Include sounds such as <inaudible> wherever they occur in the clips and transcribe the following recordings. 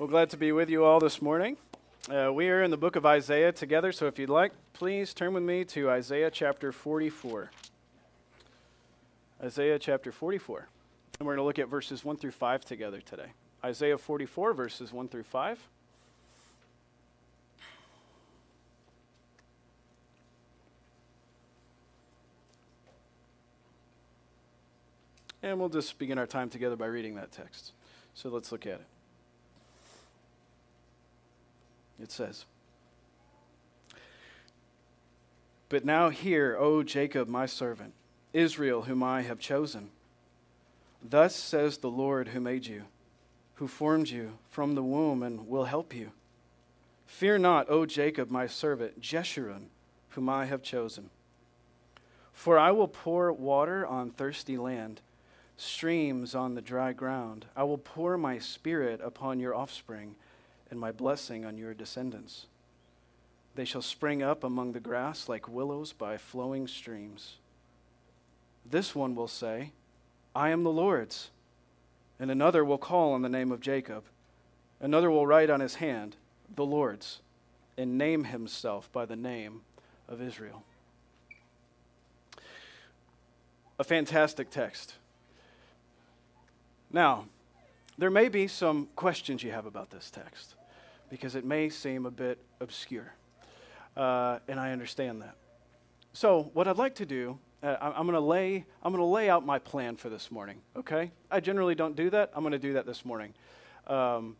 Well, glad to be with you all this morning. Uh, we are in the book of Isaiah together, so if you'd like, please turn with me to Isaiah chapter 44. Isaiah chapter 44. And we're going to look at verses 1 through 5 together today. Isaiah 44, verses 1 through 5. And we'll just begin our time together by reading that text. So let's look at it. It says, But now hear, O Jacob, my servant, Israel, whom I have chosen. Thus says the Lord who made you, who formed you from the womb and will help you. Fear not, O Jacob, my servant, Jeshurun, whom I have chosen. For I will pour water on thirsty land streams on the dry ground. I will pour my spirit upon your offspring and my blessing on your descendants. They shall spring up among the grass like willows by flowing streams. This one will say, I am the Lord's. And another will call on the name of Jacob. Another will write on his hand, the Lord's, and name himself by the name of Israel. A fantastic text. Now, there may be some questions you have about this text because it may seem a bit obscure, uh, and I understand that. So, what I'd like to do, uh, I'm going to lay I'm going to lay out my plan for this morning. Okay, I generally don't do that. I'm going to do that this morning. Um,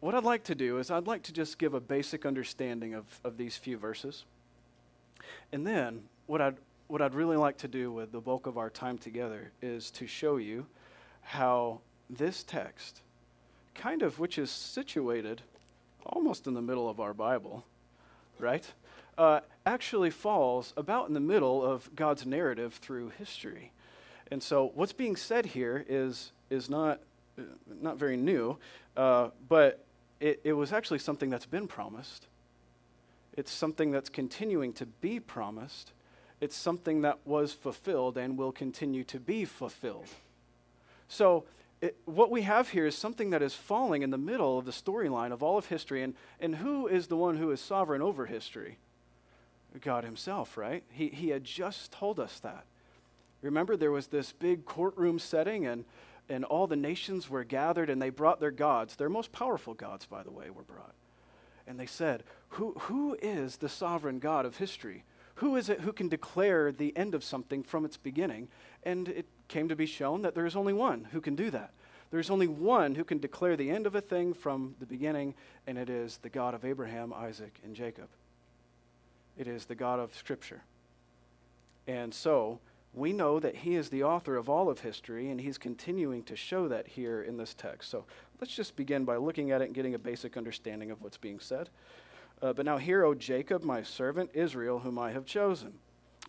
what I'd like to do is I'd like to just give a basic understanding of, of these few verses, and then what I'd what I'd really like to do with the bulk of our time together is to show you how this text, kind of which is situated almost in the middle of our Bible, right, uh, actually falls about in the middle of God's narrative through history. And so what's being said here is, is not, not very new, uh, but it, it was actually something that's been promised. It's something that's continuing to be promised. It's something that was fulfilled and will continue to be fulfilled. So, it, what we have here is something that is falling in the middle of the storyline of all of history. And, and who is the one who is sovereign over history? God Himself, right? He, he had just told us that. Remember, there was this big courtroom setting, and, and all the nations were gathered, and they brought their gods. Their most powerful gods, by the way, were brought. And they said, Who, who is the sovereign God of history? Who is it who can declare the end of something from its beginning? And it came to be shown that there is only one who can do that. There's only one who can declare the end of a thing from the beginning, and it is the God of Abraham, Isaac, and Jacob. It is the God of Scripture. And so, we know that he is the author of all of history, and he's continuing to show that here in this text. So let's just begin by looking at it and getting a basic understanding of what's being said. Uh, but now hear, O Jacob, my servant, Israel, whom I have chosen.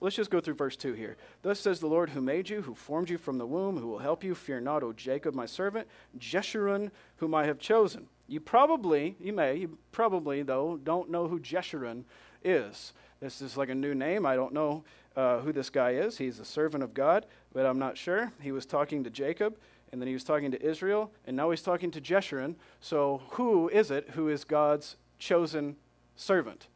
Let's just go through verse 2 here. Thus says the Lord who made you, who formed you from the womb, who will help you. Fear not, O Jacob, my servant, Jeshurun, whom I have chosen. You probably, you may, you probably, though, don't know who Jeshurun is. This is like a new name. I don't know uh, who this guy is. He's a servant of God, but I'm not sure. He was talking to Jacob, and then he was talking to Israel, and now he's talking to Jeshurun. So who is it who is God's chosen servant?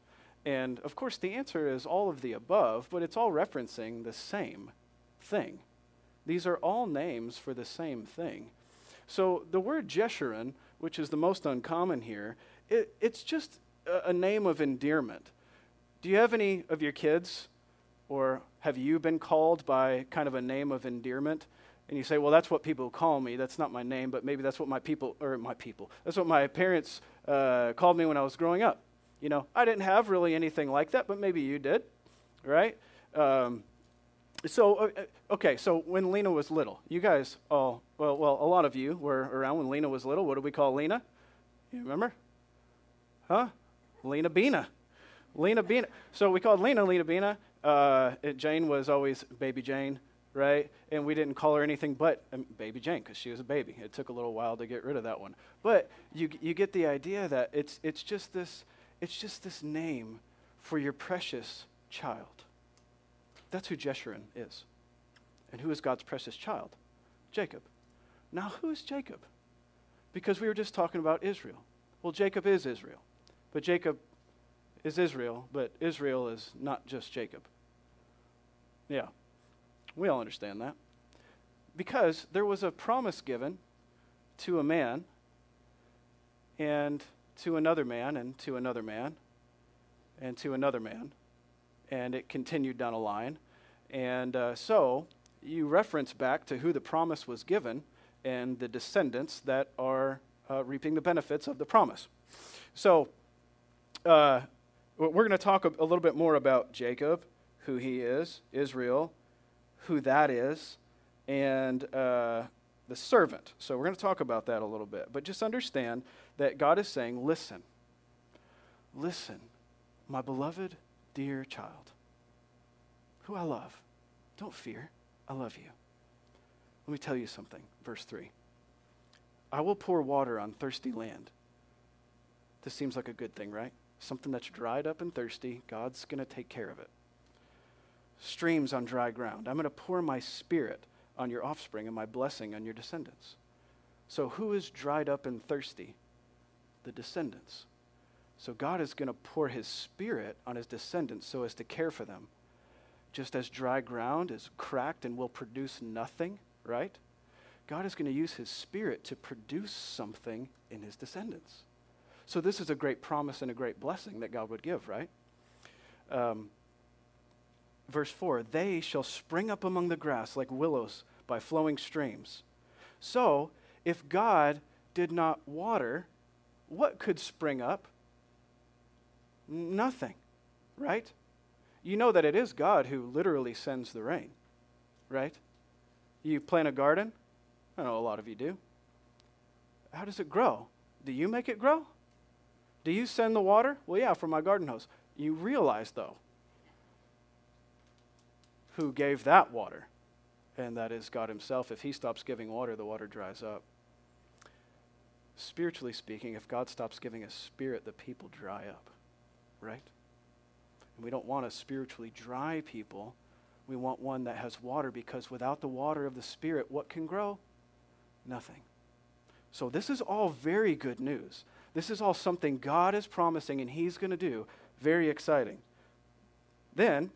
And of course, the answer is all of the above, but it's all referencing the same thing. These are all names for the same thing. So the word Jeshurun, which is the most uncommon here, it, it's just a, a name of endearment. Do you have any of your kids, or have you been called by kind of a name of endearment? And you say, well, that's what people call me. That's not my name, but maybe that's what my people, or my people, that's what my parents uh, called me when I was growing up. You know, I didn't have really anything like that, but maybe you did, right? Um, so, uh, uh, okay, so when Lena was little, you guys, all, well, well, a lot of you were around when Lena was little. What did we call Lena? You remember? Huh? Lena Bina. Lena Bina. So we called Lena Lena Bina. Uh, Jane was always Baby Jane, right? And we didn't call her anything but um, Baby Jane because she was a baby. It took a little while to get rid of that one. But you, you get the idea that it's, it's just this it's just this name for your precious child. That's who Jeshurun is. And who is God's precious child? Jacob. Now, who is Jacob? Because we were just talking about Israel. Well, Jacob is Israel. But Jacob is Israel, but Israel is not just Jacob. Yeah, we all understand that. Because there was a promise given to a man, and to another man, and to another man, and to another man, and it continued down a line. And uh, so you reference back to who the promise was given and the descendants that are uh, reaping the benefits of the promise. So uh, we're going to talk a, a little bit more about Jacob, who he is, Israel, who that is, and uh, the servant. So we're going to talk about that a little bit. But just understand that God is saying, listen, listen, my beloved, dear child, who I love, don't fear, I love you. Let me tell you something. Verse 3 I will pour water on thirsty land. This seems like a good thing, right? Something that's dried up and thirsty, God's going to take care of it. Streams on dry ground. I'm going to pour my spirit on your offspring and my blessing on your descendants. So, who is dried up and thirsty? The descendants. So, God is going to pour his spirit on his descendants so as to care for them. Just as dry ground is cracked and will produce nothing, right? God is going to use his spirit to produce something in his descendants. So, this is a great promise and a great blessing that God would give, right? Um, verse 4 They shall spring up among the grass like willows by flowing streams. So, if God did not water, what could spring up? Nothing, right? You know that it is God who literally sends the rain, right? You plant a garden? I know a lot of you do. How does it grow? Do you make it grow? Do you send the water? Well, yeah, from my garden hose. You realize, though, who gave that water, and that is God Himself. If He stops giving water, the water dries up. Spiritually speaking, if God stops giving us spirit, the people dry up, right? And we don't want a spiritually dry people. We want one that has water because without the water of the Spirit, what can grow? Nothing. So, this is all very good news. This is all something God is promising and He's going to do. Very exciting. Then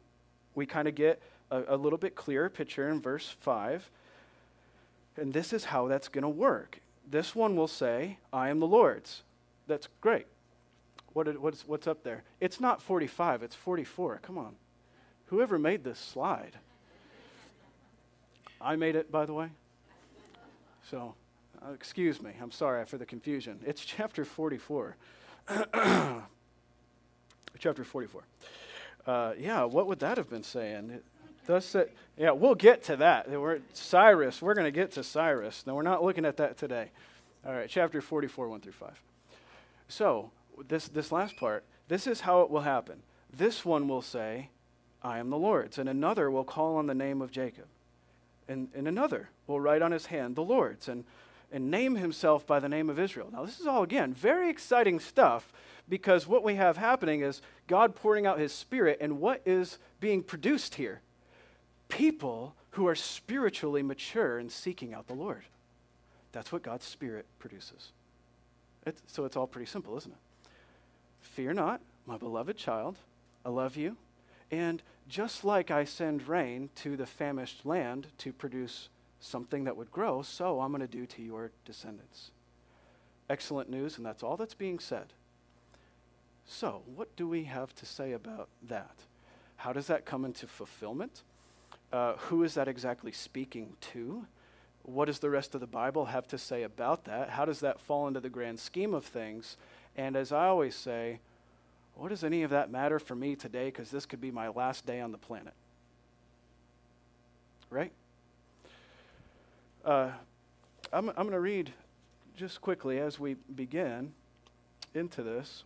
we kind of get a, a, little bit clearer picture in verse 5. And this is how that's going to work. This one will say, I am the Lord's. That's great. What, what's, what's up there? It's not 45, it's 44. Come on. Whoever made this slide? I made it, by the way. So uh, excuse me, I'm sorry for the confusion. It's <laughs> chapter 44. <coughs> chapter 44. Uh, yeah, what would that have been saying? Thus it, yeah, we'll get to that. We're, Cyrus, we're going to get to Cyrus. No, we're not looking at that today. All right, chapter 44, 1 through 5. So, this, this last part, this is how it will happen. This one will say, I am the Lord's, and another will call on the name of Jacob. And, and another will write on his hand, the Lord's. And and name himself by the name of Israel. Now, this is all, again, very exciting stuff because what we have happening is God pouring out his spirit, and what is being produced here? People who are spiritually mature and seeking out the Lord. That's what God's spirit produces. It's, so it's all pretty simple, isn't it? Fear not, my beloved child, I love you. And just like I send rain to the famished land to produce something that would grow, so I'm going to do to your descendants. Excellent news, and that's all that's being said. So, what do we have to say about that? How does that come into fulfillment? Uh, who is that exactly speaking to? What does the rest of the Bible have to say about that? How does that fall into the grand scheme of things? And as I always say, what does any of that matter for me today? Because this could be my last day on the planet. Right? Uh, I'm, I'm going to read just quickly as we begin into this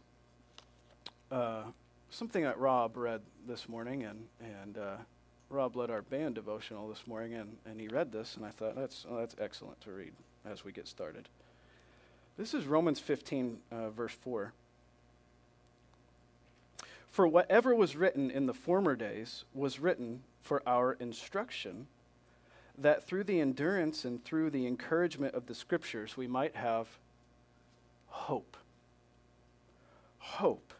uh, something that Rob read this morning, and, and uh, Rob led our band devotional this morning, and, and he read this, and I thought that's, oh, that's excellent to read as we get started. This is Romans 15, uh, verse 4. For whatever was written in the former days was written for our instruction that through the endurance and through the encouragement of the scriptures we might have hope. Hope.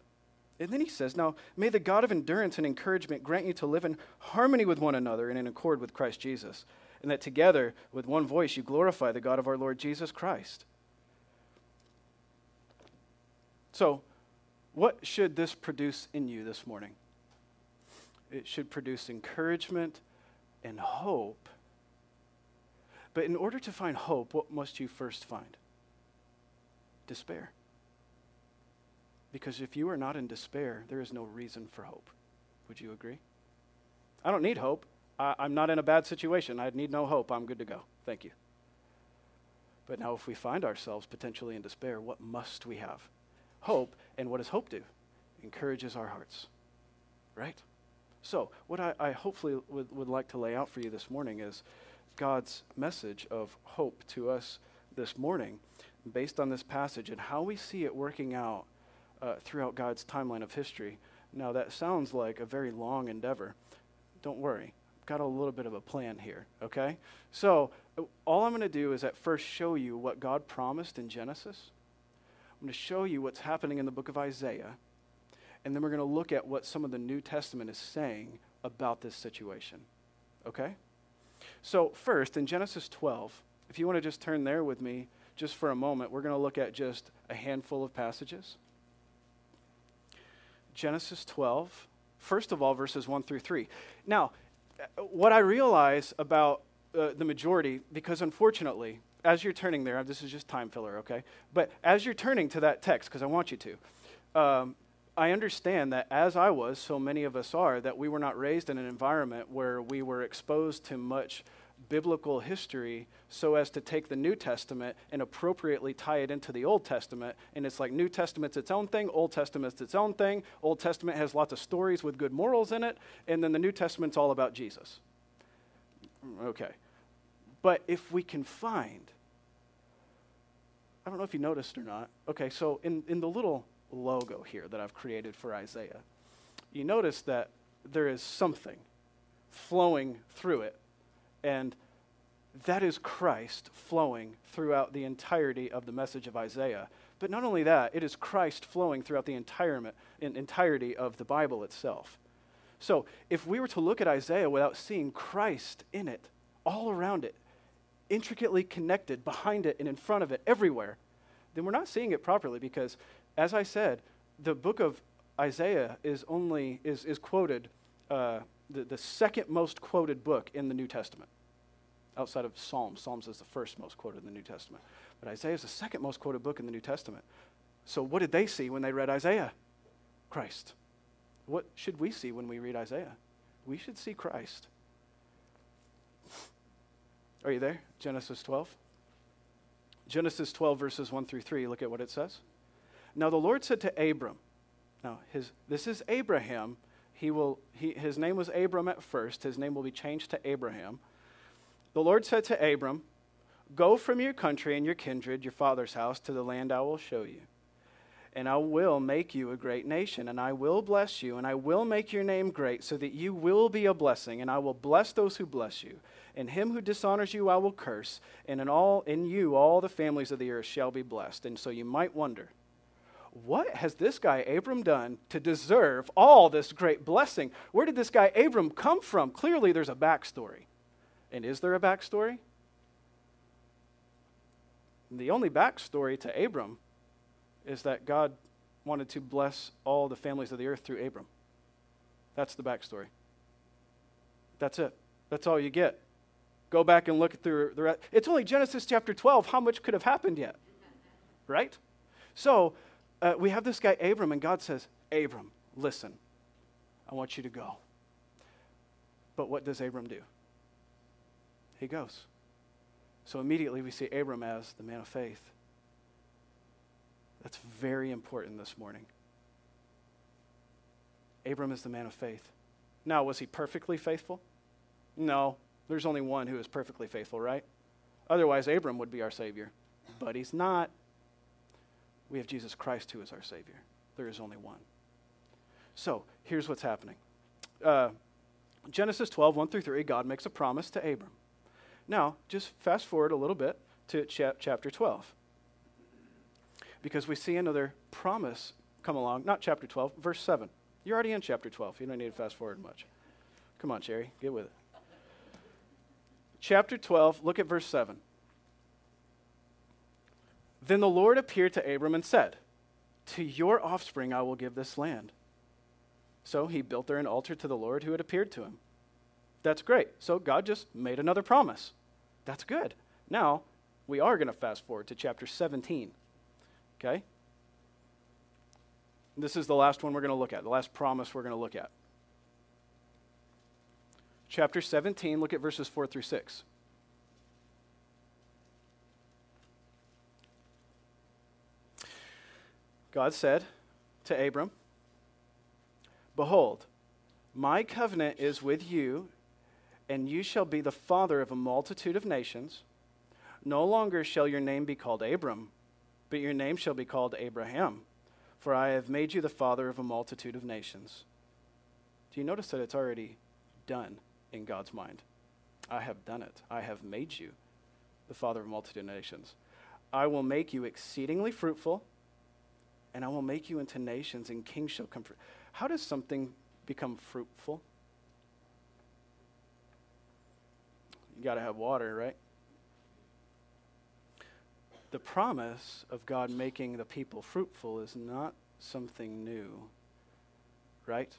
And then he says, Now, may the God of endurance and encouragement grant you to live in harmony with one another and in accord with Christ Jesus, and that together, with one voice, you glorify the God of our Lord Jesus Christ. So, what should this produce in you this morning? It should produce encouragement and hope. But in order to find hope, what must you first find? Despair. Because if you are not in despair, there is no reason for hope. Would you agree? I don't need hope. I, am not in a bad situation. I need no hope. I'm good to go. Thank you. But now, if we find ourselves potentially in despair, what must we have? Hope. And what does hope do? Encourages our hearts. Right? So, what I, I hopefully would, would like to lay out for you this morning is God's message of hope to us this morning based on this passage and how we see it working out uh, throughout God's timeline of history. Now, that sounds like a very long endeavor. Don't worry, I've got a little bit of a plan here, okay? So, all I'm going to do is at first show you what God promised in Genesis. I'm going to show you what's happening in the book of Isaiah. And then we're going to look at what some of the New Testament is saying about this situation. Okay? So, first, in Genesis 12, if you want to just turn there with me just for a moment, we're going to look at just a handful of passages. Genesis 12, first of all, verses 1 through 3. Now, what I realize about uh, the majority, because unfortunately, as you're turning there, this is just time filler, okay? But as you're turning to that text, because I want you to, um, I understand that as I was, so many of us are, that we were not raised in an environment where we were exposed to much biblical history so as to take the New Testament and appropriately tie it into the Old Testament. And it's like New Testament's its own thing, Old Testament's its own thing. Old Testament has lots of stories with good morals in it, and then the New Testament's all about Jesus. Okay. But if we can find, I don't know if you noticed or not. Okay, so in, in the little logo here that I've created for Isaiah, you notice that there is something flowing through it and that is Christ flowing throughout the entirety of the message of Isaiah. But not only that, it is Christ flowing throughout the entire, entirety of the Bible itself. So if we were to look at Isaiah without seeing Christ in it, all around it, intricately connected behind it and in front of it, everywhere, then we're not seeing it properly because, as I said, the book of Isaiah is only is, is quoted uh, the, the second most quoted book in the New Testament, outside of Psalms. Psalms is the first most quoted in the New Testament. But Isaiah is the second most quoted book in the New Testament. So, what did they see when they read Isaiah? Christ. What should we see when we read Isaiah? We should see Christ. Are you there? Genesis 12. Genesis 12, verses 1 through 3. Look at what it says. Now the Lord said to Abram, now his, this is Abraham he will, he, his name was Abram at first. His name will be changed to Abraham. The Lord said to Abram, Go from your country and your kindred, your father's house, to the land I will show you. And I will make you a great nation, and I will bless you, and I will make your name great, so that you will be a blessing, and I will bless those who bless you. And him who dishonors you I will curse, and in all in you all the families of the earth shall be blessed. And so you might wonder, what has this guy Abram done to deserve all this great blessing? Where did this guy Abram come from? Clearly, there's a backstory. And is there a backstory? The only backstory to Abram is that God wanted to bless all the families of the earth through Abram. That's the backstory. That's it. That's all you get. Go back and look through the rest. It's only Genesis chapter 12. How much could have happened yet? Right? So, uh, we have this guy, Abram, and God says, Abram, listen, I want you to go. But what does Abram do? He goes. So immediately we see Abram as the man of faith. That's very important this morning. Abram is the man of faith. Now, was he perfectly faithful? No. There's only one who is perfectly faithful, right? Otherwise, Abram would be our Savior. But he's not. We have Jesus Christ who is our Savior. There is only one. So here's what's happening uh, Genesis 12, 1 through 3, God makes a promise to Abram. Now, just fast forward a little bit to cha- chapter 12. Because we see another promise come along, not chapter 12, verse 7. You're already in chapter 12. You don't need to fast forward much. Come on, Cherry, get with it. Chapter 12, look at verse 7. Then the Lord appeared to Abram and said, To your offspring I will give this land. So he built there an altar to the Lord who had appeared to him. That's great. So God just made another promise. That's good. Now, we are going to fast forward to chapter 17. Okay? This is the last one we're going to look at, the last promise we're going to look at. Chapter 17, look at verses 4 through 6. God said to Abram, Behold, my covenant is with you, and you shall be the father of a multitude of nations. No longer shall your name be called Abram, but your name shall be called Abraham, for I have made you the father of a multitude of nations. Do you notice that it's already done in God's mind? I have done it. I have made you the father of a multitude of nations. I will make you exceedingly fruitful, and I will make you into nations, and kings shall come. How does something become fruitful? You got to have water, right? the promise of God making the people fruitful is not something new, right?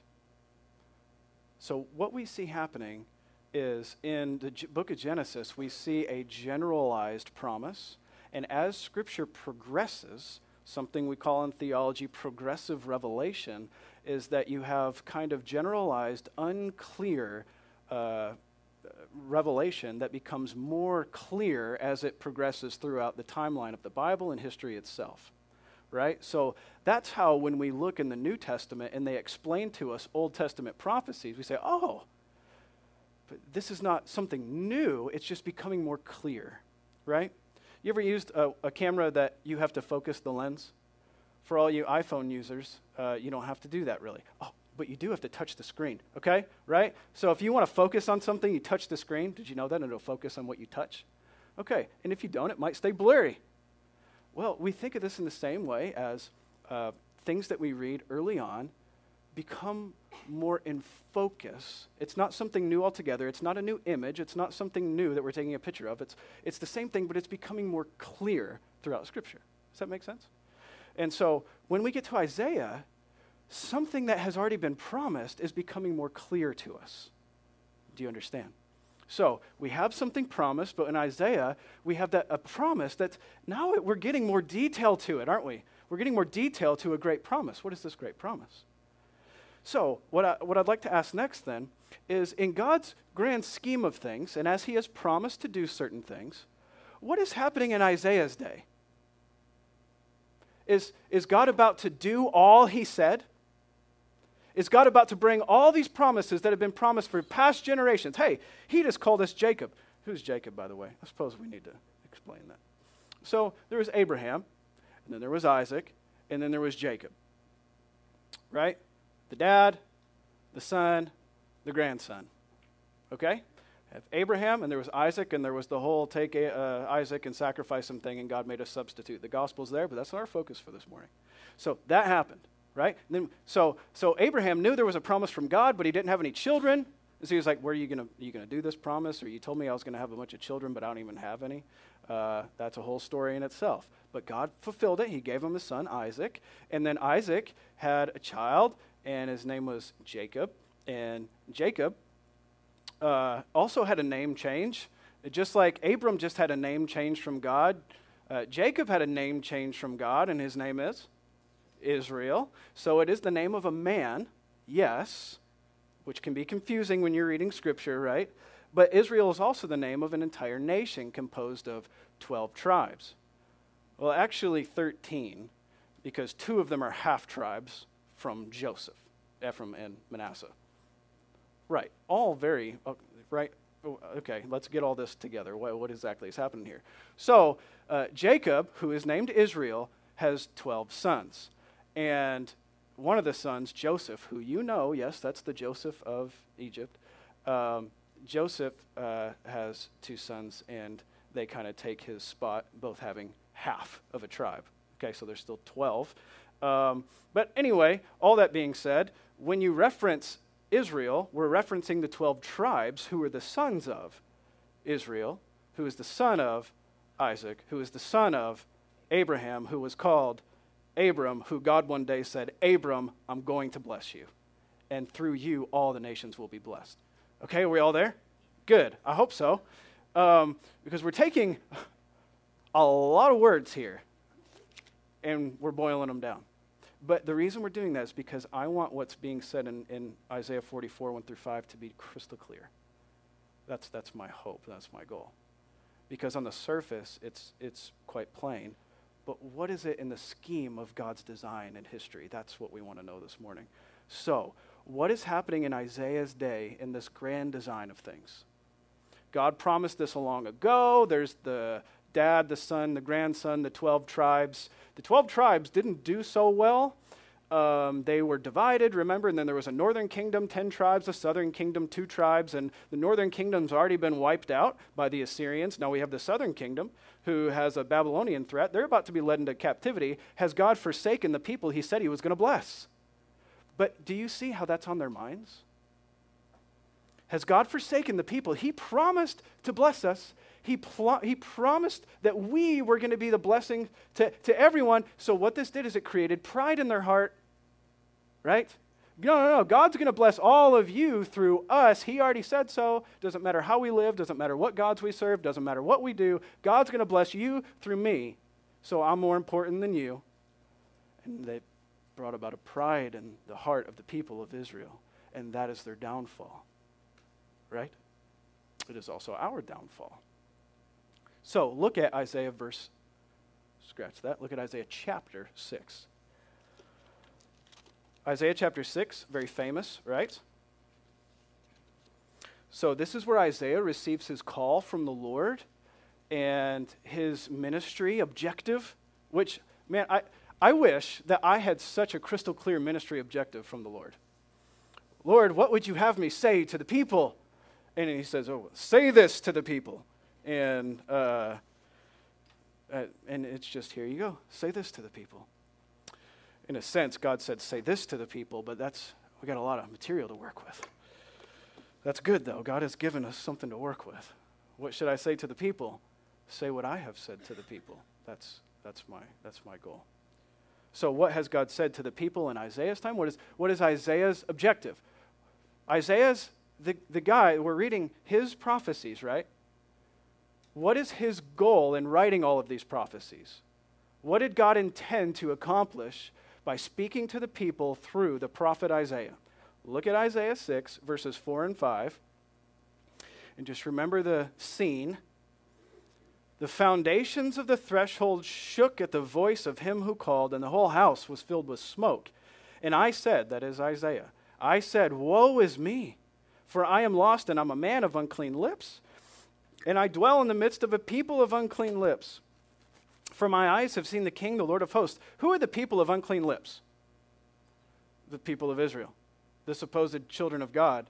So, what we see happening is in the G- book of Genesis, we see a generalized promise. And as scripture progresses, something we call in theology progressive revelation is that you have kind of generalized, unclear uh, revelation that becomes more clear as it progresses throughout the timeline of the Bible and history itself. Right? So that's how when we look in the New Testament and they explain to us Old Testament prophecies, we say, oh, but this is not something new, it's just becoming more clear. Right? You ever used a, a camera that you have to focus the lens? For all you iPhone users, uh, you don't have to do that really. Oh, but you do have to touch the screen, okay? Right? So if you want to focus on something, you touch the screen. Did you know that? It'll focus on what you touch. Okay, and if you don't, it might stay blurry. Well, we think of this in the same way as uh, things that we read early on become more in focus. It's not something new altogether. It's not a new image. It's not something new that we're taking a picture of. It's, it's the same thing, but it's becoming more clear throughout Scripture. Does that make sense? And so when we get to Isaiah, something that has already been promised is becoming more clear to us. Do you understand? So we have something promised, but in Isaiah, we have that, a promise that now we're getting more detail to it, aren't we? We're getting more detail to a great promise. What is this great promise? So, what, I, what I'd like to ask next then is in God's grand scheme of things, and as He has promised to do certain things, what is happening in Isaiah's day? Is, is God about to do all He said? Is God about to bring all these promises that have been promised for past generations. Hey, he just called us Jacob. Who's Jacob, by the way? I suppose we need to explain that. So there was Abraham, and then there was Isaac, and then there was Jacob. Right? The dad, the son, the grandson. Okay? Have Abraham, and there was Isaac, and there was the whole take uh, Isaac and sacrifice him thing, and God made a substitute. The gospel's there, but that's not our focus for this morning. So that happened right? then, so, so Abraham knew there was a promise from God, but he didn't have any children. So he was like, "Where are you going to you to do this promise?" Or you told me I was going to have a bunch of children, but I don't even have any. Uh, that's a whole story in itself. But God fulfilled it. He gave him a son, Isaac, and then Isaac had a child, and his name was Jacob. And Jacob uh, also had a name change, just like Abram just had a name change from God. Uh, Jacob had a name change from God, and his name is Israel. So it is the name of a man, yes, which can be confusing when you're reading scripture, right? But Israel is also the name of an entire nation composed of 12 tribes. Well, actually 13, because two of them are half tribes from Joseph, Ephraim and Manasseh. Right, all very, oh, right? Oh, okay, let's get all this together. What, what exactly is happening here? So, uh, Jacob, who is named Israel, has 12 sons. And one of the sons, Joseph, who you know, yes, that's the Joseph of Egypt. Um, Joseph uh, has two sons, and they kind of take his spot, both having half of a tribe. Okay, so there's still 12. Um, but anyway, all that being said, when you reference Israel, we're referencing the 12 tribes who were the sons of Israel, who is the son of Isaac, who is the son of Abraham, who was called Abram, who God one day said, Abram, I'm going to bless you. And through you, all the nations will be blessed. Okay, are we all there? Good. I hope so. Um, because we're taking a lot of words here and we're boiling them down. But the reason we're doing that is because I want what's being said in, in Isaiah 44, 1 through 5 to be crystal clear. That's, that's my hope. That's my goal. Because on the surface, it's, it's quite plain. But what is it in the scheme of God's design and history? That's what we want to know this morning. So, what is happening in Isaiah's day in this grand design of things? God promised this a long ago. There's the dad, the son, the grandson, the 12 tribes. The 12 tribes didn't do so well. Um, they were divided, remember, and then there was a northern kingdom, 10 tribes, a southern kingdom, two tribes, and the northern kingdom's already been wiped out by the Assyrians. Now we have the southern kingdom, who has a Babylonian threat. They're about to be led into captivity. Has God forsaken the people he said he was going to bless? But do you see how that's on their minds? Has God forsaken the people? He promised to bless us. He, pl- he promised that we were going to be the blessing to, to everyone. So, what this did is it created pride in their heart, right? No, no, no. God's going to bless all of you through us. He already said so. Doesn't matter how we live, doesn't matter what gods we serve, doesn't matter what we do. God's going to bless you through me. So, I'm more important than you. And they brought about a pride in the heart of the people of Israel. And that is their downfall right? It is also our downfall. So look at Isaiah verse, scratch that, look at Isaiah chapter 6. Isaiah chapter 6, very famous, right? So this is where Isaiah receives his call from the Lord and his ministry objective, which, man, I, I wish that I had such a crystal clear ministry objective from the Lord. Lord, what would you have me say to the people? and he says, "Oh, say this to the people," and uh, uh, and it's just here you go, say this to the people. In a sense, God said, "Say this to the people," but that's we got a lot of material to work with. That's good though. God has given us something to work with. What should I say to the people? Say what I have said to the people. That's that's my that's my goal. So, what has God said to the people in Isaiah's time? What is, what is Isaiah's objective? Isaiah's the, the guy, we're reading his prophecies, right? What is his goal in writing all of these prophecies? What did God intend to accomplish by speaking to the people through the prophet Isaiah? Look at Isaiah 6, verses 4 and 5. And just remember the scene. The foundations of the threshold shook at the voice of him who called, and the whole house was filled with smoke. And I said, that is Isaiah, I said, Woe is me! For I am lost, and I'm a man of unclean lips, and I dwell in the midst of a people of unclean lips. For my eyes have seen the King, the Lord of hosts. Who are the people of unclean lips? The people of Israel, the supposed children of God,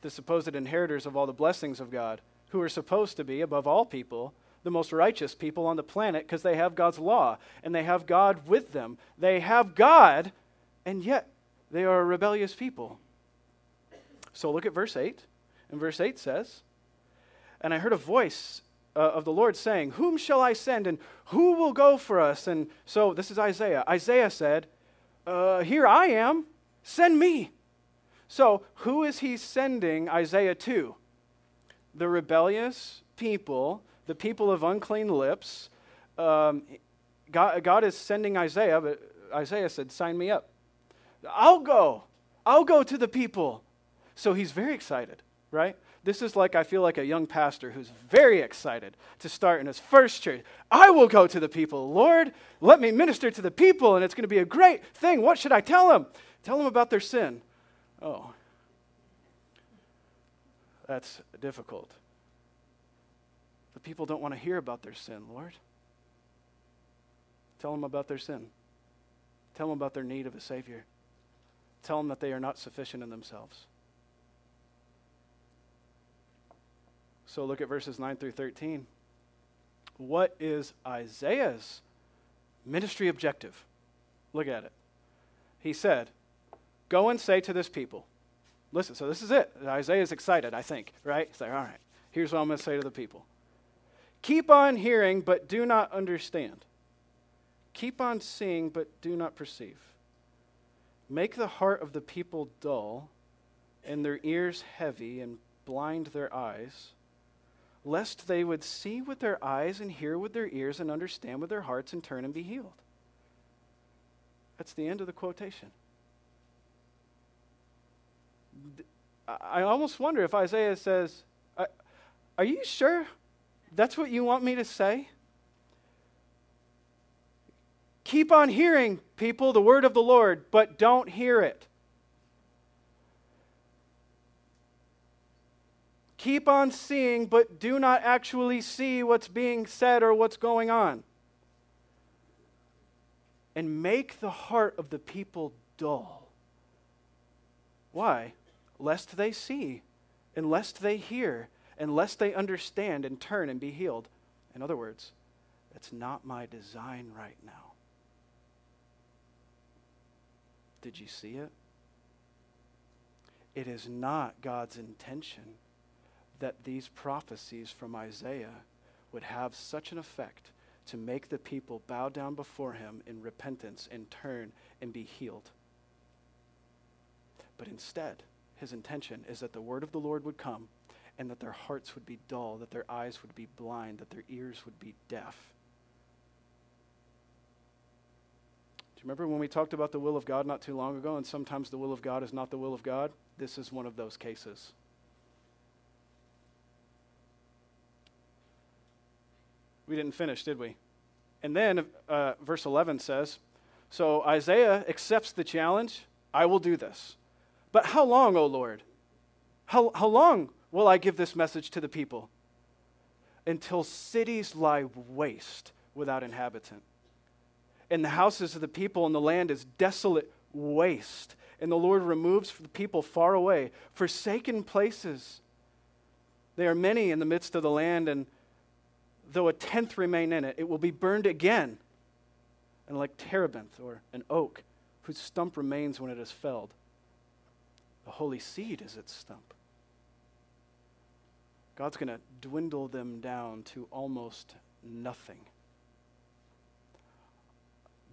the supposed inheritors of all the blessings of God, who are supposed to be, above all people, the most righteous people on the planet because they have God's law and they have God with them. They have God, and yet they are a rebellious people. So look at verse 8. And verse 8 says, And I heard a voice uh, of the Lord saying, Whom shall I send and who will go for us? And so this is Isaiah. Isaiah said, uh, Here I am, send me. So who is he sending Isaiah to? The rebellious people, the people of unclean lips. Um, God, God is sending Isaiah, but Isaiah said, Sign me up. I'll go. I'll go to the people. So he's very excited, right? This is like, I feel like a young pastor who's very excited to start in his first church. I will go to the people. Lord, let me minister to the people, and it's going to be a great thing. What should I tell them? Tell them about their sin. Oh, that's difficult. The people don't want to hear about their sin, Lord. Tell them about their sin. Tell them about their need of a Savior. Tell them that they are not sufficient in themselves. So look at verses 9 through 13. What is Isaiah's Ministry objective. Look at it. He said, Go and say to this people, listen, so this is it. Isaiah is excited, I think, right? He's like, all right, here's what I'm going to say to the people. Keep on hearing, but do not understand. Keep on seeing, but do not perceive. Make the heart of the people dull, and their ears heavy, and blind their eyes, lest they would see with their eyes, and hear with their ears, and understand with their hearts, and turn and be healed. That's the end of the quotation. I almost wonder if Isaiah says, Are you sure that's what you want me to say? Keep on hearing, people, the word of the Lord, but don't hear it. Keep on seeing, but do not actually see what's being said or what's going on. And make the heart of the people dull. Why? lest they see, and lest they hear, and lest they understand and turn and be healed. In other words, that's not my design right now. Did you see it? It is not God's intention that these prophecies from Isaiah would have such an effect to make the people bow down before him in repentance and turn and be healed. But instead, his intention is that the word of the Lord would come and that their hearts would be dull, that their eyes would be blind, that their ears would be deaf. Do you remember when we talked about the will of God not too long ago, and sometimes the will of God is not the will of God? This is one of those cases. We didn't finish, did we? And then uh, verse 11 says So Isaiah accepts the challenge I will do this. But how long, O Lord? How, how long will I give this message to the people? Until cities lie waste without inhabitant. And the houses of the people and the land is desolate waste. And the Lord removes the people far away, forsaken places. They are many in the midst of the land, and though a tenth remain in it, it will be burned again. And like terebinth or an oak, whose stump remains when it is felled. The holy seed is its stump. God's going to dwindle them down to almost nothing.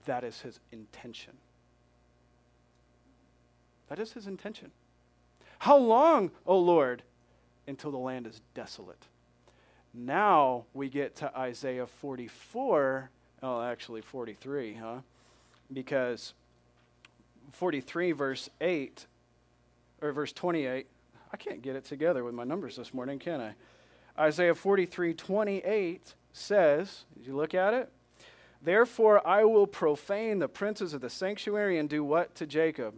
That is his intention. That is his intention. How long, O Lord, until the land is desolate? Now we get to Isaiah 44, oh, actually 43, huh? Because 43, verse 8 or verse 28. I can't get it together with my numbers this morning, can I? Isaiah 43 28 says, did you look at it? Therefore, I will profane the princes of the sanctuary and do what to Jacob?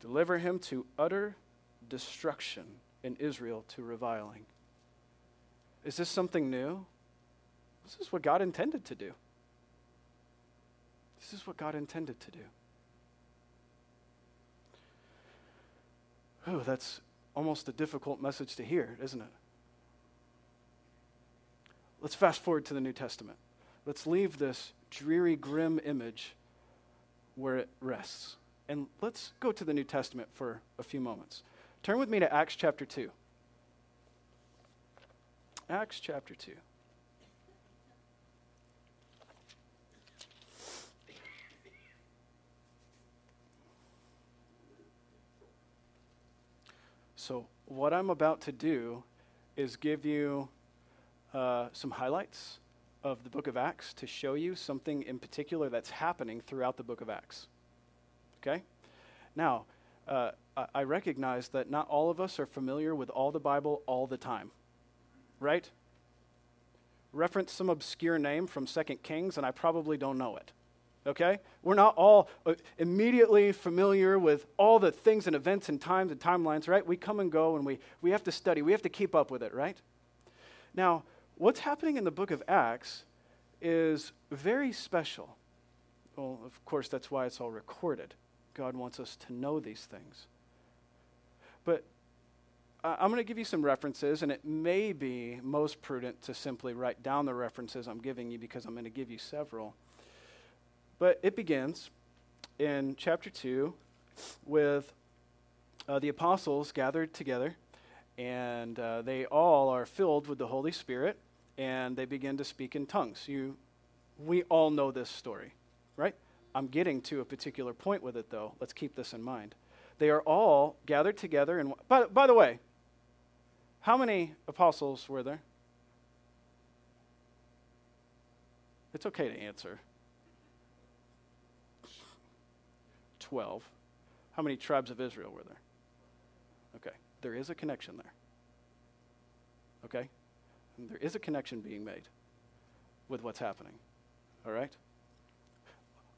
Deliver him to utter destruction in Israel to reviling. Is this something new? This is what God intended to do. This is what God intended to do. Oh, that's almost a difficult message to hear, isn't it? Let's fast forward to the New Testament. Let's leave this dreary, grim image where it rests. And let's go to the New Testament for a few moments. Turn with me to Acts chapter 2. Acts chapter 2. So, what I'm about to do is give you uh, some highlights of the book of Acts to show you something in particular that's happening throughout the book of Acts. Okay? Now, uh, I recognize that not all of us are familiar with all the Bible all the time, right? Reference some obscure name from Second Kings, and I probably don't know it okay? We're not all uh, immediately familiar with all the things and events and times and timelines, right? We come and go and we, we have to study, we have to keep up with it, right? Now, what's happening in the book of Acts is very special. Well, of course, that's why it's all recorded. God wants us to know these things. But uh, I'm going to give you some references, and it may be most prudent to simply write down the references I'm giving you because I'm going to give you several. But it begins in chapter 2 with uh, the apostles gathered together, and uh, they all are filled with the Holy Spirit, and they begin to speak in tongues. You, we all know this story, right? I'm getting to a particular point with it, though. Let's keep this in mind. They are all gathered together. And by, by the way, how many apostles were there? It's okay to answer. 12. How many tribes of Israel were there? Okay, there is a connection there. Okay? And there is a connection being made with what's happening. All right?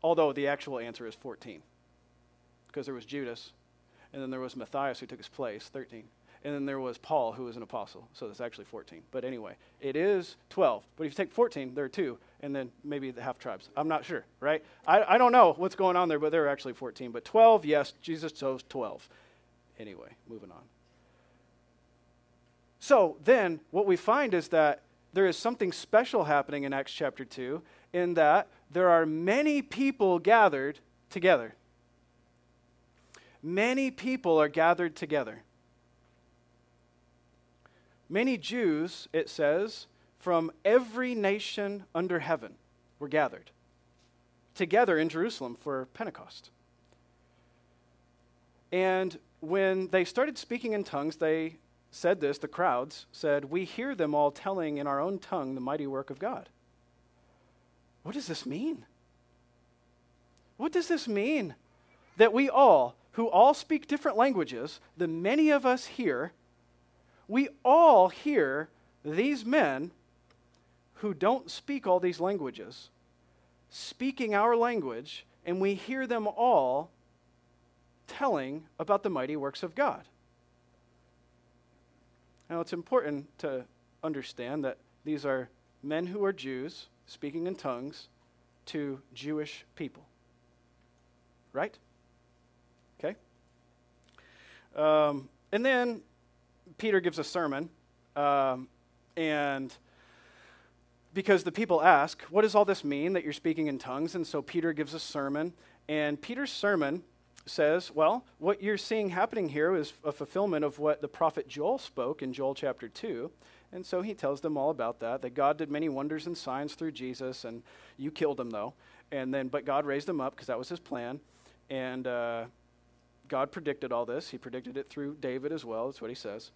Although the actual answer is 14. Because there was Judas, and then there was Matthias who took his place, 13. And then there was Paul, who was an apostle. So that's actually 14. But anyway, it is 12. But if you take 14, there are two, and then maybe the half tribes. I'm not sure, right? I, I don't know what's going on there, but there are actually 14. But 12, yes, Jesus chose 12. Anyway, moving on. So then, what we find is that there is something special happening in Acts chapter 2 in that there are many people gathered together. Many people are gathered together. Many Jews, it says, from every nation under heaven were gathered together in Jerusalem for Pentecost. And when they started speaking in tongues, they said this, the crowds said, We hear them all telling in our own tongue the mighty work of God. What does this mean? What does this mean? That we all, who all speak different languages, the many of us here, we all hear these men who don't speak all these languages speaking our language, and we hear them all telling about the mighty works of God. Now, it's important to understand that these are men who are Jews speaking in tongues to Jewish people. Right? Okay? Um, and then Peter gives a sermon, um, and because the people ask, What does all this mean that you're speaking in tongues? And so Peter gives a sermon, and Peter's sermon says, Well, what you're seeing happening here is a fulfillment of what the prophet Joel spoke in Joel chapter 2. And so he tells them all about that, that God did many wonders and signs through Jesus, and you killed him, though. And then, but God raised him up because that was his plan. And uh, God predicted all this. He predicted it through David as well. That's what he says.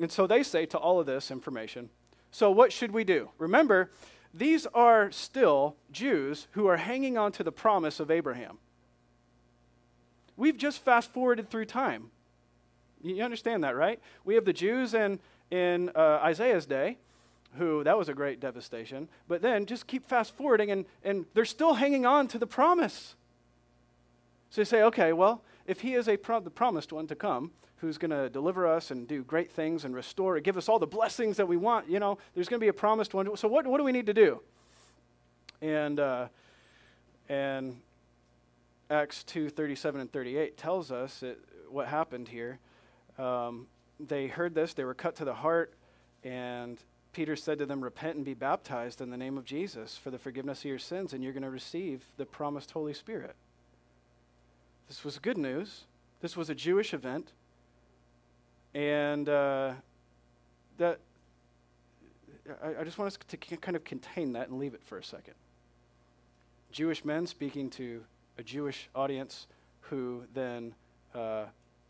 And so they say to all of this information, so what should we do? Remember, these are still Jews who are hanging on to the promise of Abraham. We've just fast forwarded through time. You understand that, right? We have the Jews in, in uh, Isaiah's day, who that was a great devastation. But then just keep fast forwarding, and, and they're still hanging on to the promise. So you say, okay, well, if he is a pro- the promised one to come, who's going to deliver us and do great things and restore, and give us all the blessings that we want, you know, there's going to be a promised one. So what, what do we need to do? And, uh, and Acts 2 37 and 38 tells us it, what happened here. Um, they heard this, they were cut to the heart, and Peter said to them, Repent and be baptized in the name of Jesus for the forgiveness of your sins, and you're going to receive the promised Holy Spirit. This was good news. This was a Jewish event. And uh, that, I, I just want us to kind of contain that and leave it for a second. Jewish men speaking to a Jewish audience who then uh,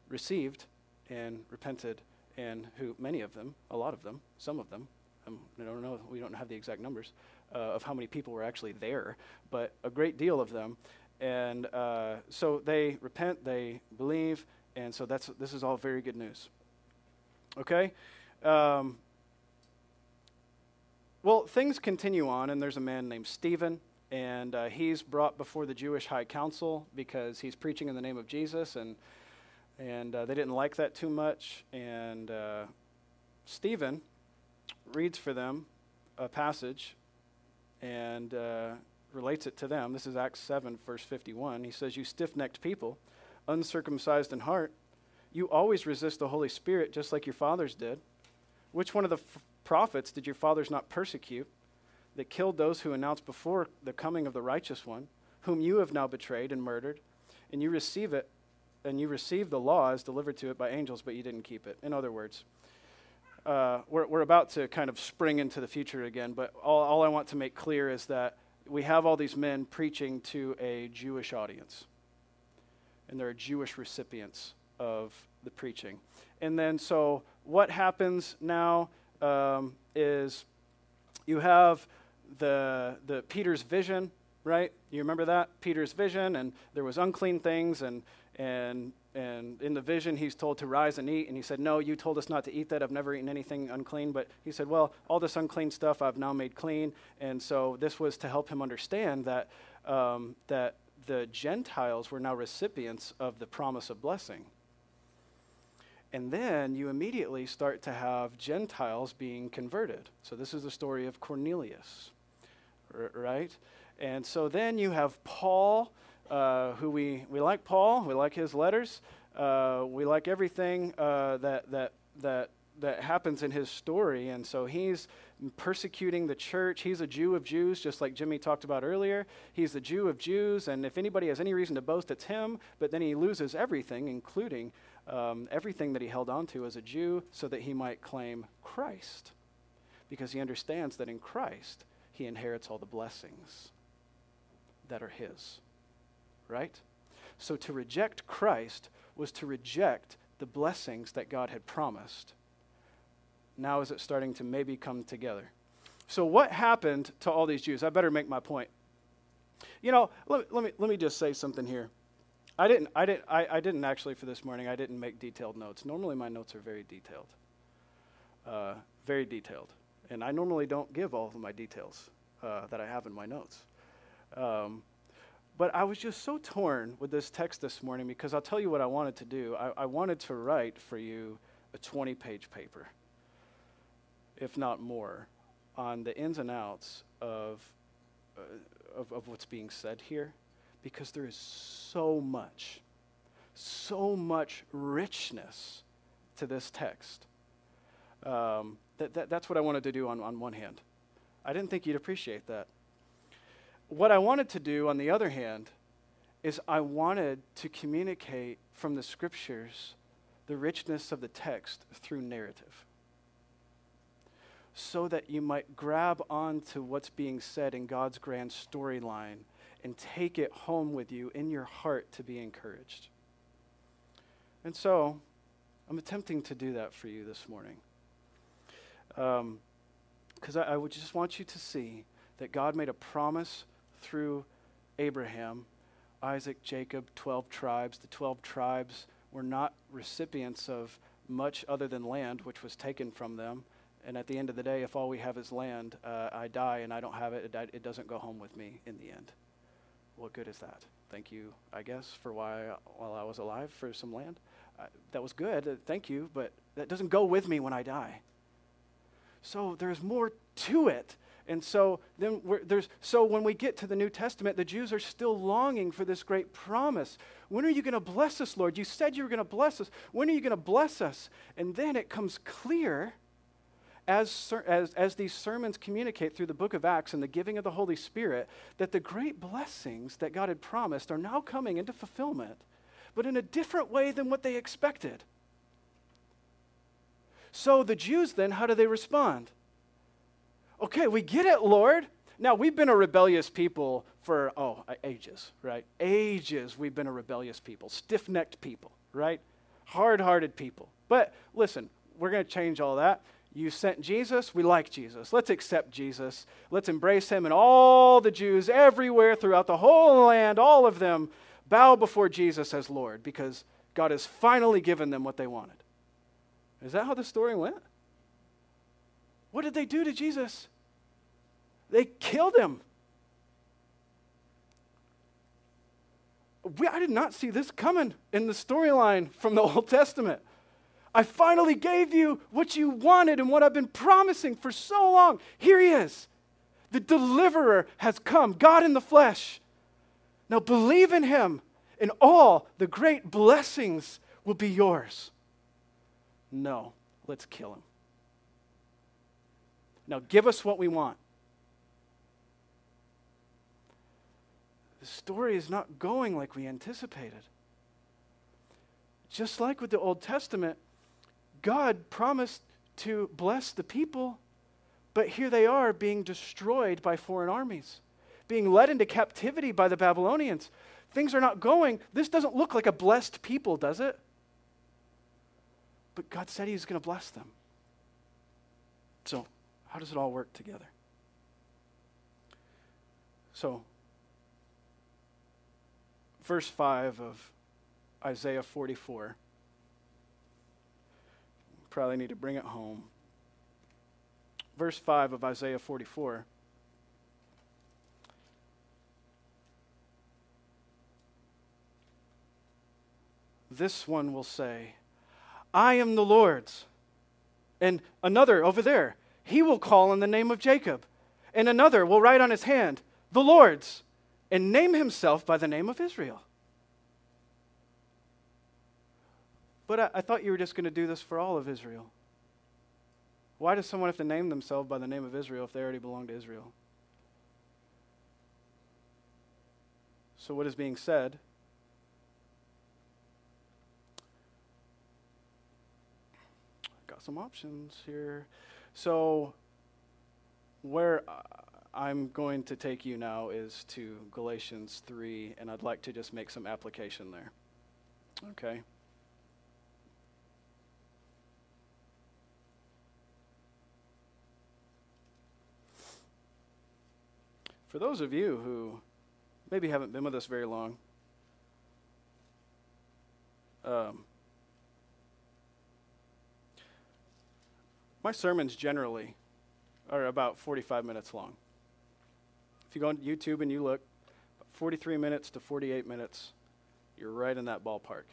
received and repented, and who many of them, a lot of them, some of them, um, I don't know, we don't have the exact numbers uh, of how many people were actually there, but a great deal of them. And uh, so they repent, they believe, and so that's this is all very good news. Okay. Um, well, things continue on, and there's a man named Stephen and uh, he's brought before the Jewish High Council because he's preaching in the name of Jesus, and and uh, they didn't like that too much. And uh, Stephen reads for them a passage and uh, relates it to them. This is Acts 7, verse 51. He says, You stiff necked people, uncircumcised in heart, you always resist the Holy Spirit just like your fathers did. Which one of the f- prophets did your fathers not persecute? that killed those who announced before the coming of the righteous one, whom you have now betrayed and murdered, and you receive it, and you receive the law as delivered to it by angels, but you didn't keep it. In other words, uh, we're, we're about to kind of spring into the future again, but all, all I want to make clear is that we have all these men preaching to a Jewish audience, and there are Jewish recipients of the preaching. And then, so what happens now um, is you have the, the Peter's vision, right? You remember that? Peter's vision, and there was unclean things, and, and, and in the vision, he's told to rise and eat. And he said, No, you told us not to eat that. I've never eaten anything unclean. But he said, Well, all this unclean stuff I've now made clean. And so this was to help him understand that, um, that the Gentiles were now recipients of the promise of blessing. And then you immediately start to have Gentiles being converted. So this is the story of Cornelius, r- right? And so then you have Paul, uh, who we, we like Paul, we like his letters, uh, we like everything uh, that, that, that, that happens in his story. And so he's persecuting the church. He's a Jew of Jews, just like Jimmy talked about earlier. He's a Jew of Jews, and if anybody has any reason to boast, it's him. But then he loses everything, including um, everything that he held on to as a Jew so that he might claim Christ. Because he understands that in Christ, he inherits all the blessings that are his. Right? So to reject Christ was to reject the blessings that God had promised. Now is it starting to maybe come together? So, what happened to all these Jews? I better make my point. You know, let, let, me, let me just say something here. I didn't, I, didn't, I, I didn't actually for this morning, I didn't make detailed notes. Normally, my notes are very detailed. Uh, very detailed. And I normally don't give all of my details uh, that I have in my notes. Um, but I was just so torn with this text this morning because I'll tell you what I wanted to do. I, I wanted to write for you a 20 page paper, if not more, on the ins and outs of, uh, of, of what's being said here because there is so much, so much richness to this text. Um, that, that, that's what I wanted to do on, on one hand. I didn't think you'd appreciate that. What I wanted to do, on the other hand, is I wanted to communicate from the scriptures the richness of the text through narrative so that you might grab onto what's being said in God's grand storyline and take it home with you in your heart to be encouraged. And so, I'm attempting to do that for you this morning. Because um, I, I would just want you to see that God made a promise through Abraham, Isaac, Jacob, 12 tribes. The 12 tribes were not recipients of much other than land, which was taken from them. And at the end of the day, if all we have is land, uh, I die and I don't have it, it, it doesn't go home with me in the end what good is that? Thank you, I guess, for why while I was alive for some land. Uh, that was good, uh, thank you, but that doesn't go with me when I die. So there's more to it. And so then there's so when we get to the New Testament, the Jews are still longing for this great promise. When are you going to bless us, Lord? You said you were going to bless us. When are you going to bless us? And then it comes clear as, as, as these sermons communicate through the book of Acts and the giving of the Holy Spirit, that the great blessings that God had promised are now coming into fulfillment, but in a different way than what they expected. So the Jews then, how do they respond? Okay, we get it, Lord. Now, we've been a rebellious people for, oh, ages, right? Ages we've been a rebellious people, stiff necked people, right? Hard hearted people. But listen, we're going to change all that. You sent Jesus. We like Jesus. Let's accept Jesus. Let's embrace him. And all the Jews everywhere throughout the whole land, all of them, bow before Jesus as Lord because God has finally given them what they wanted. Is that how the story went? What did they do to Jesus? They killed him. We, I did not see this coming in the storyline from the <laughs> Old Testament. I finally gave you what you wanted and what I've been promising for so long. Here he is. The deliverer has come, God in the flesh. Now believe in him, and all the great blessings will be yours. No, let's kill him. Now give us what we want. the story is not going like we anticipated. Just like with the Old Testament, God promised to bless the people, but here they are being destroyed by foreign armies, being led into captivity by the Babylonians. Things are not going. This doesn't look like a blessed people, does it? But God said He's going to bless them. So, how does it all work together? So, verse 5 of Isaiah 44. Probably need to bring it home. Verse 5 of Isaiah 44. This one will say, I am the Lord's. And another over there, he will call on the name of Jacob. And another will write on his hand, the Lord's, and name himself by the name of Israel. But I, I thought you were just going to do this for all of Israel. Why does someone have to name themselves by the name of Israel if they already belong to Israel? So, what is being said? Got some options here. So, where I'm going to take you now is to Galatians 3, and I'd like to just make some application there. Okay. For those of you who maybe haven't been with us very long, um, my sermons generally are about 45 minutes long. If you go on YouTube and you look, 43 minutes to 48 minutes, you're right in that ballpark.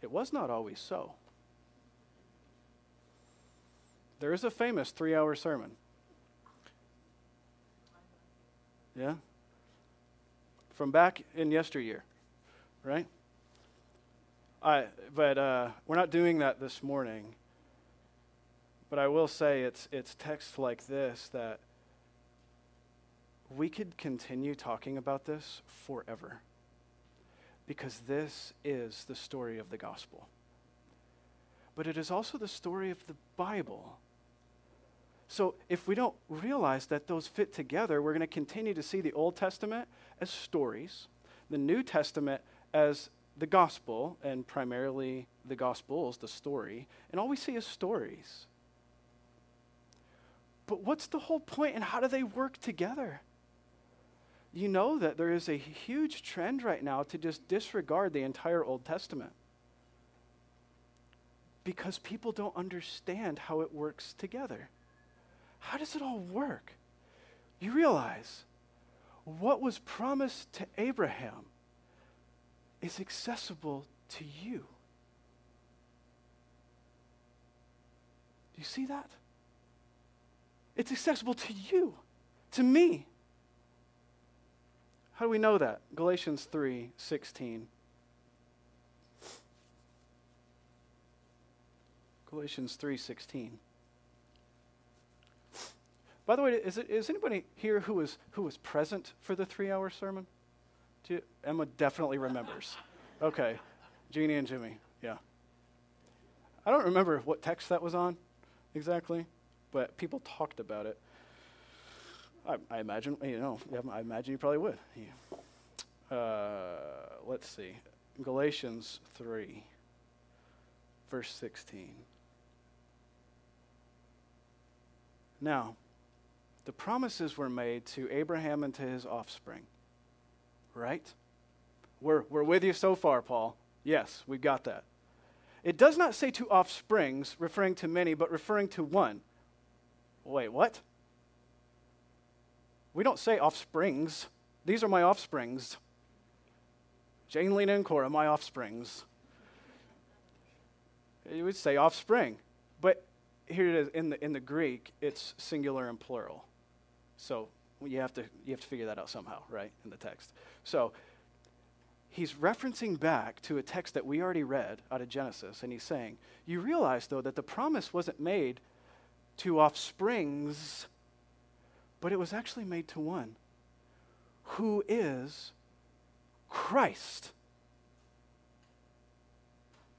It was not always so. There is a famous three hour sermon Yeah? From back in yesteryear, right? I, but uh, we're not doing that this morning. But I will say it's, it's texts like this that we could continue talking about this forever. Because this is the story of the gospel. But it is also the story of the Bible. So if we don't realize that those fit together, we're going to continue to see the Old Testament as stories, the New Testament as the gospel, and primarily the gospel is the story, and all we see is stories. But what's the whole point and how do they work together? You know that there is a huge trend right now to just disregard the entire Old Testament because people don't understand how it works together how does it all work? You realize what was promised to Abraham is accessible to you. Do you see that? It's accessible to you, to me. How do we know that? Galatians 3 16. Galatians 3 16. By the way, is, it, is anybody here who was, who was present for the three hour sermon? You, Emma definitely remembers. <laughs> Okay. Jeannie and Jimmy, yeah. I don't remember what text that was on exactly, but people talked about it. I, I imagine, you know, I imagine you probably would. Yeah. Uh, let's see. Galatians 3, verse 16. Now, the promises were made to Abraham and to his offspring. Right? We're, we're with you so far, Paul. Yes, we've got that. It does not say to offsprings, referring to many, but referring to one. Wait, what? We don't say offsprings. These are my offsprings. Jane, Lena, and Cora, my offsprings. You would say offspring. But here it is in the, in the Greek, it's singular and plural. So you have to you have to figure that out somehow, right, in the text. So he's referencing back to a text that we already read out of Genesis, and he's saying, You realize, though, that the promise wasn't made to offsprings, but it was actually made to one who is Christ.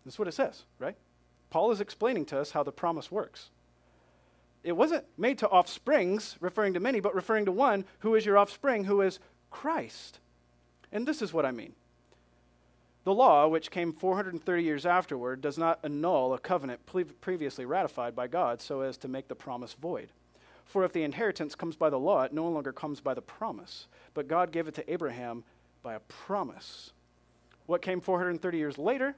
That's what it says, right? Paul is explaining to us how the promise works. It wasn't made to offsprings, referring to many, but referring to one who is your offspring, who is Christ. And this is what I mean. The law, which came 430 years afterward, does not annul a covenant previously ratified by God so as to make the promise void. For if the inheritance comes by the law, it no longer comes by the promise, but God gave it to Abraham by a promise. What came 430 years later?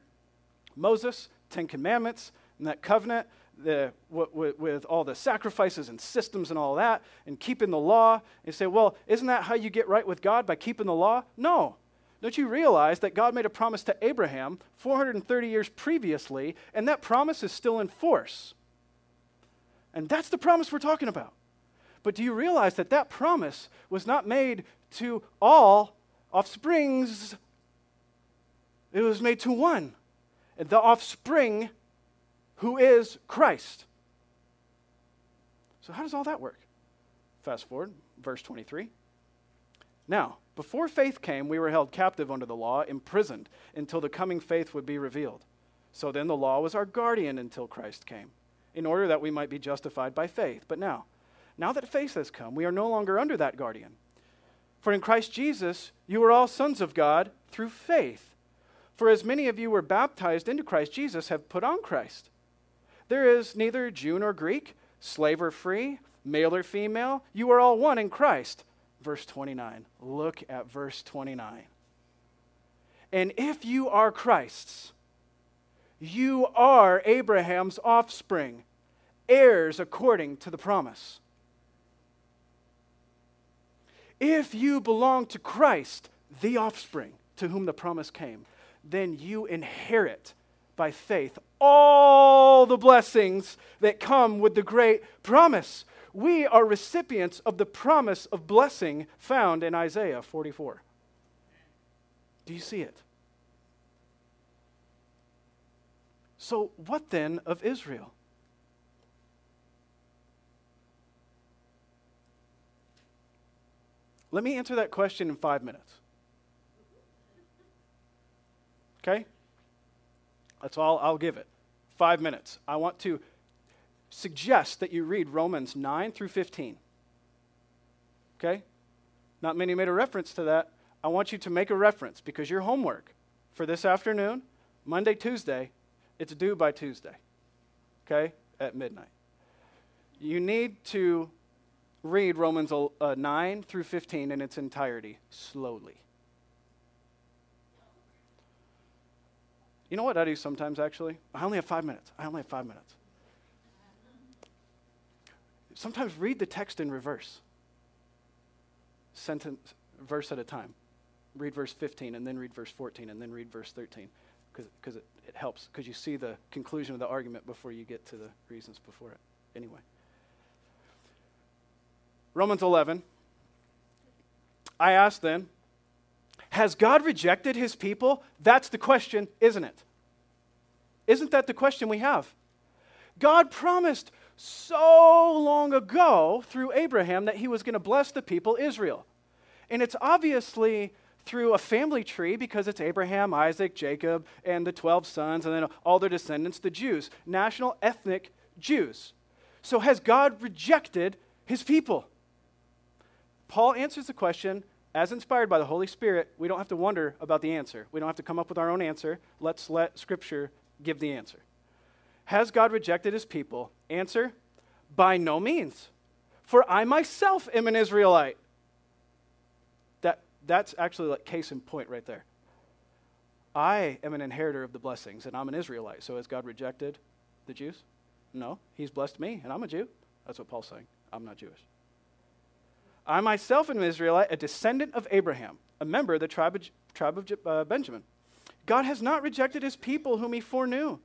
Moses, Ten Commandments, and that covenant the, with, with all the sacrifices and systems and all that, and keeping the law. You say, well, isn't that how you get right with God by keeping the law? No. Don't you realize that God made a promise to Abraham 430 years previously, and that promise is still in force? And that's the promise we're talking about. But do you realize that that promise was not made to all offsprings? It was made to one. And The offspring who is Christ. So, how does all that work? Fast forward, verse 23. Now, before faith came, we were held captive under the law, imprisoned until the coming faith would be revealed. So then the law was our guardian until Christ came, in order that we might be justified by faith. But now, now that faith has come, we are no longer under that guardian. For in Christ Jesus, you are all sons of God through faith. For as many of you were baptized into Christ Jesus have put on Christ. There is neither Jew nor Greek, slave or free, male or female. You are all one in Christ verse 29. Look at verse 29. And if you are Christ's, you are Abraham's offspring, heirs according to the promise. If you belong to Christ, the offspring to whom the promise came, then you inherit by faith all the blessings that come with the great promise we are recipients of the promise of blessing found in Isaiah 44. Do you see it? So, what then of Israel? Let me answer that question in five minutes. Okay? That's all I'll give it. Five minutes. I want to suggest that you read Romans 9 through 15. Okay? Not many made a reference to that. I want you to make a reference because your homework for this afternoon, Monday, Tuesday, it's due by Tuesday. Okay? At midnight. You need to read Romans uh, 9 through 15 in its entirety slowly. You know what I do sometimes, actually? I only have five minutes. I only have five minutes sometimes read the text in reverse, sentence, verse at a time. Read verse 15 and then read verse 14 and then read verse 13 because it, it helps because you see the conclusion of the argument before you get to the reasons before it. Anyway, Romans 11. I ask then, has God rejected his people? That's the question, isn't it? Isn't that the question we have? God promised so long ago through Abraham that he was going to bless the people Israel. And it's obviously through a family tree because it's Abraham, Isaac, Jacob, and the 12 sons, and then all their descendants, the Jews, national ethnic Jews. So has God rejected his people? Paul answers the question as inspired by the Holy Spirit. We don't have to wonder about the answer. We don't have to come up with our own answer. Let's let Scripture give the answer. Has God rejected his people? Answer By no means. For I myself am an Israelite. That, that's actually like case in point right there. I am an inheritor of the blessings, and I'm an Israelite. So has God rejected the Jews? No. He's blessed me, and I'm a Jew. That's what Paul's saying. I'm not Jewish. I myself am an Israelite, a descendant of Abraham, a member of the tribe of, tribe of uh, Benjamin. God has not rejected his people whom he foreknew.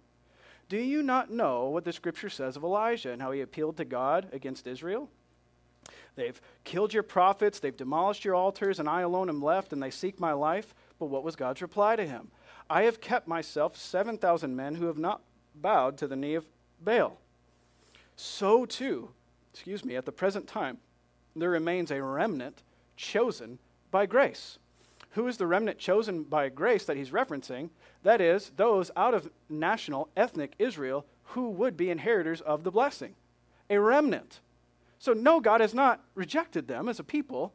Do you not know what the scripture says of Elijah and how he appealed to God against Israel? They've killed your prophets, they've demolished your altars, and I alone am left, and they seek my life. But what was God's reply to him? I have kept myself 7,000 men who have not bowed to the knee of Baal. So too, excuse me, at the present time, there remains a remnant chosen by grace who is the remnant chosen by grace that he's referencing? That is, those out of national, ethnic Israel who would be inheritors of the blessing. A remnant. So, no, God has not rejected them as a people.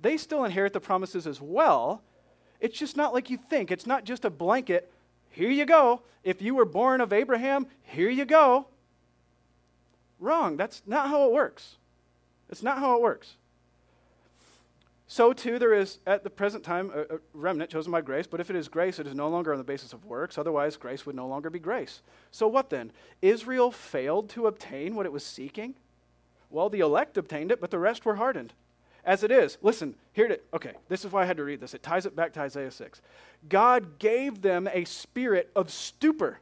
They still inherit the promises as well. It's just not like you think. It's not just a blanket, here you go. If you were born of Abraham, here you go. Wrong. That's not how it works. It's not how it works. So, too, there is at the present time a, a, remnant chosen by grace, but if it is grace, it is no longer on the basis of works. Otherwise, grace would no longer be grace. So, what then? Israel failed to obtain what it was seeking? Well, the elect obtained it, but the rest were hardened. As it is, listen, here it okay, this is why I had to read this. It ties it back to Isaiah 6. God gave them a spirit of stupor,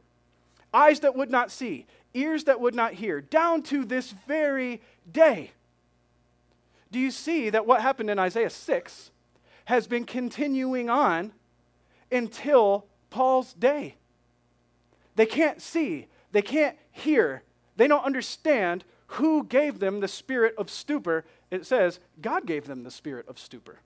eyes that would not see, ears that would not hear, down to this very day do you see that what happened in Isaiah 6 has been continuing on until Paul's day? They can't see, they can't hear, they don't understand who gave them the spirit of stupor. It says God gave them the spirit of stupor.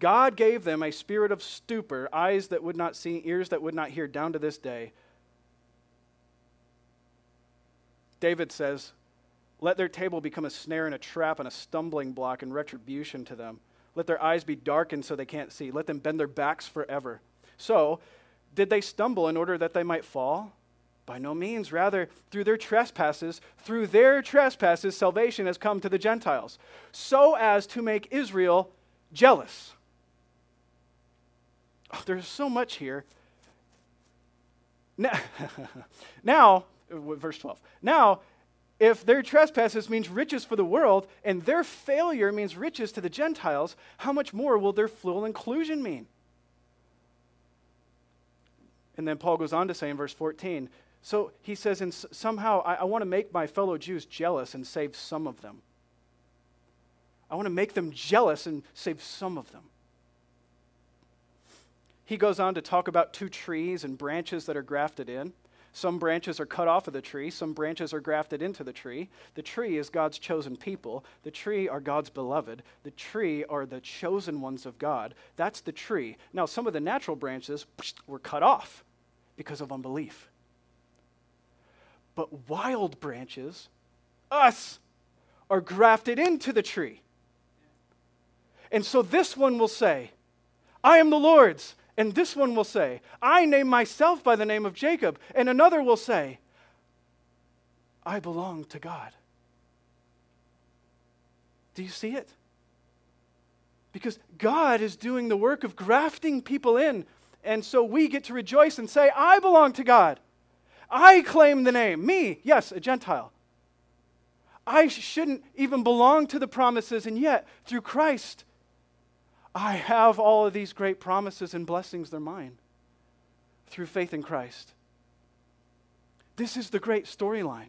God gave them a spirit of stupor, eyes that would not see, ears that would not hear, down to this day. David says, let their table become a snare and a trap and a stumbling block and retribution to them. Let their eyes be darkened so they can't see. Let them bend their backs forever. So, did they stumble in order that they might fall? By no means. Rather, through their trespasses, through their trespasses, salvation has come to the Gentiles, so as to make Israel jealous. Oh, there's so much here. Now, <laughs> now, uh, verse 12. Now, if their trespasses means riches for the world and their failure means riches to the Gentiles, how much more will their full inclusion mean? And then Paul goes on to say in verse 14, so he says, and somehow I, I want to make my fellow Jews jealous and save some of them. I want to make them jealous and save some of them. He goes on to talk about two trees and branches that are grafted in. Some branches are cut off of the tree, some branches are grafted into the tree. The tree is God's chosen people, the tree are God's beloved, the tree are the chosen ones of God. That's the tree. Now, some of the natural branches were cut off because of unbelief. But wild branches, us, are grafted into the tree. And so this one will say, I am the Lord's and this one will say, I name myself by the name of Jacob. And another will say, I belong to God. Do you see it? Because God is doing the work of grafting people in. And so we get to rejoice and say, I belong to God. I claim the name. Me, yes, a Gentile. I shouldn't even belong to the promises, and yet, through Christ, I have all of these great promises and blessings, they're mine through faith in Christ. This is the great storyline.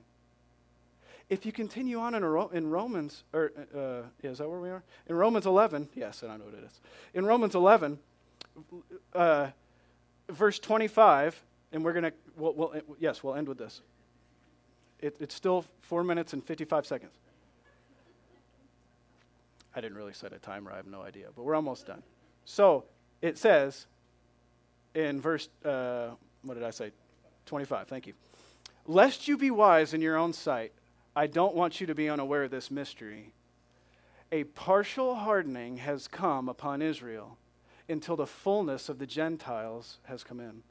If you continue on in, in Romans, or uh, is that where we are? In Romans 11, yes, I know what it is. In Romans 11, uh, verse 25, and we're going to, we'll, we'll, yes, we'll end with this. It, it's still four minutes and 55 seconds. I didn't really set a timer, I have no idea, but we're almost done. So it says in verse, uh, what did I say? 25, thank you. Lest you be wise in your own sight, I don't want you to be unaware of this mystery. A partial hardening has come upon Israel until the fullness of the Gentiles has come in.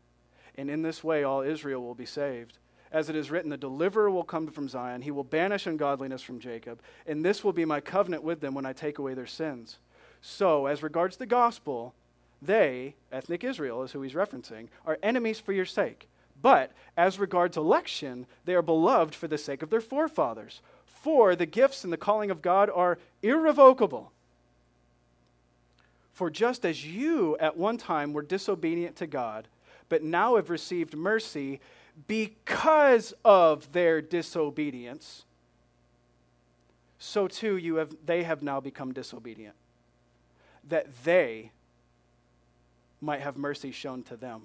And in this way, all Israel will be saved. As it is written, the deliverer will come from Zion. He will banish ungodliness from Jacob. And this will be my covenant with them when I take away their sins. So, as regards the gospel, they, ethnic Israel is who he's referencing, are enemies for your sake. But as regards election, they are beloved for the sake of their forefathers. For the gifts and the calling of God are irrevocable. For just as you at one time were disobedient to God, but now have received mercy, because of their disobedience, so too you have, they have now become disobedient, that they might have mercy shown to them.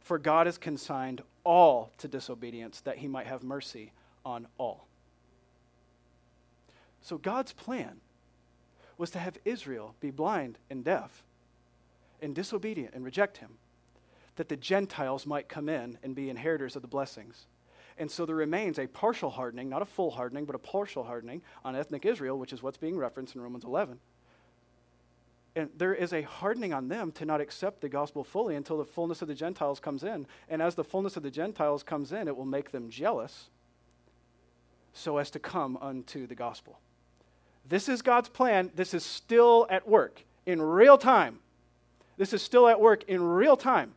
For God has consigned all to disobedience, that he might have mercy on all. So God's plan was to have Israel be blind and deaf and disobedient and reject him, that the Gentiles might come in and be inheritors of the blessings. And so there remains a partial hardening, not a full hardening, but a partial hardening on ethnic Israel, which is what's being referenced in Romans 11. And there is a hardening on them to not accept the gospel fully until the fullness of the Gentiles comes in. And as the fullness of the Gentiles comes in, it will make them jealous so as to come unto the gospel. This is God's plan. This is still at work in real time. This is still at work in real time.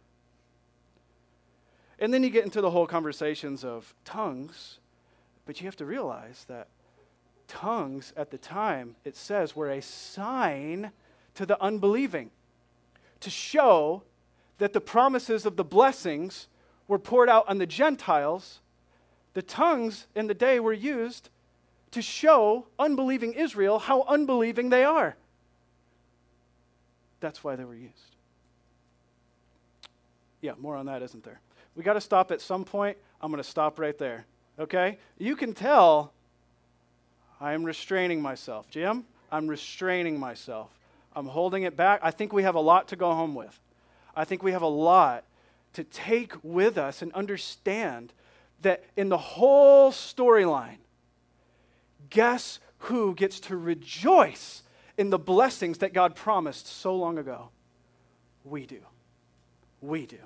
And then you get into the whole conversations of tongues, but you have to realize that tongues at the time, it says, were a sign to the unbelieving to show that the promises of the blessings were poured out on the Gentiles. The tongues in the day were used to show unbelieving Israel how unbelieving they are. That's why they were used. Yeah, more on that, isn't there? We got to stop at some point. I'm going to stop right there. Okay? You can tell I am restraining myself. Jim, I'm restraining myself. I'm holding it back. I think we have a lot to go home with. I think we have a lot to take with us and understand that in the whole storyline, guess who gets to rejoice in the blessings that God promised so long ago? We do. We do.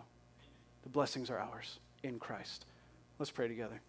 The blessings are ours in Christ. Let's pray together.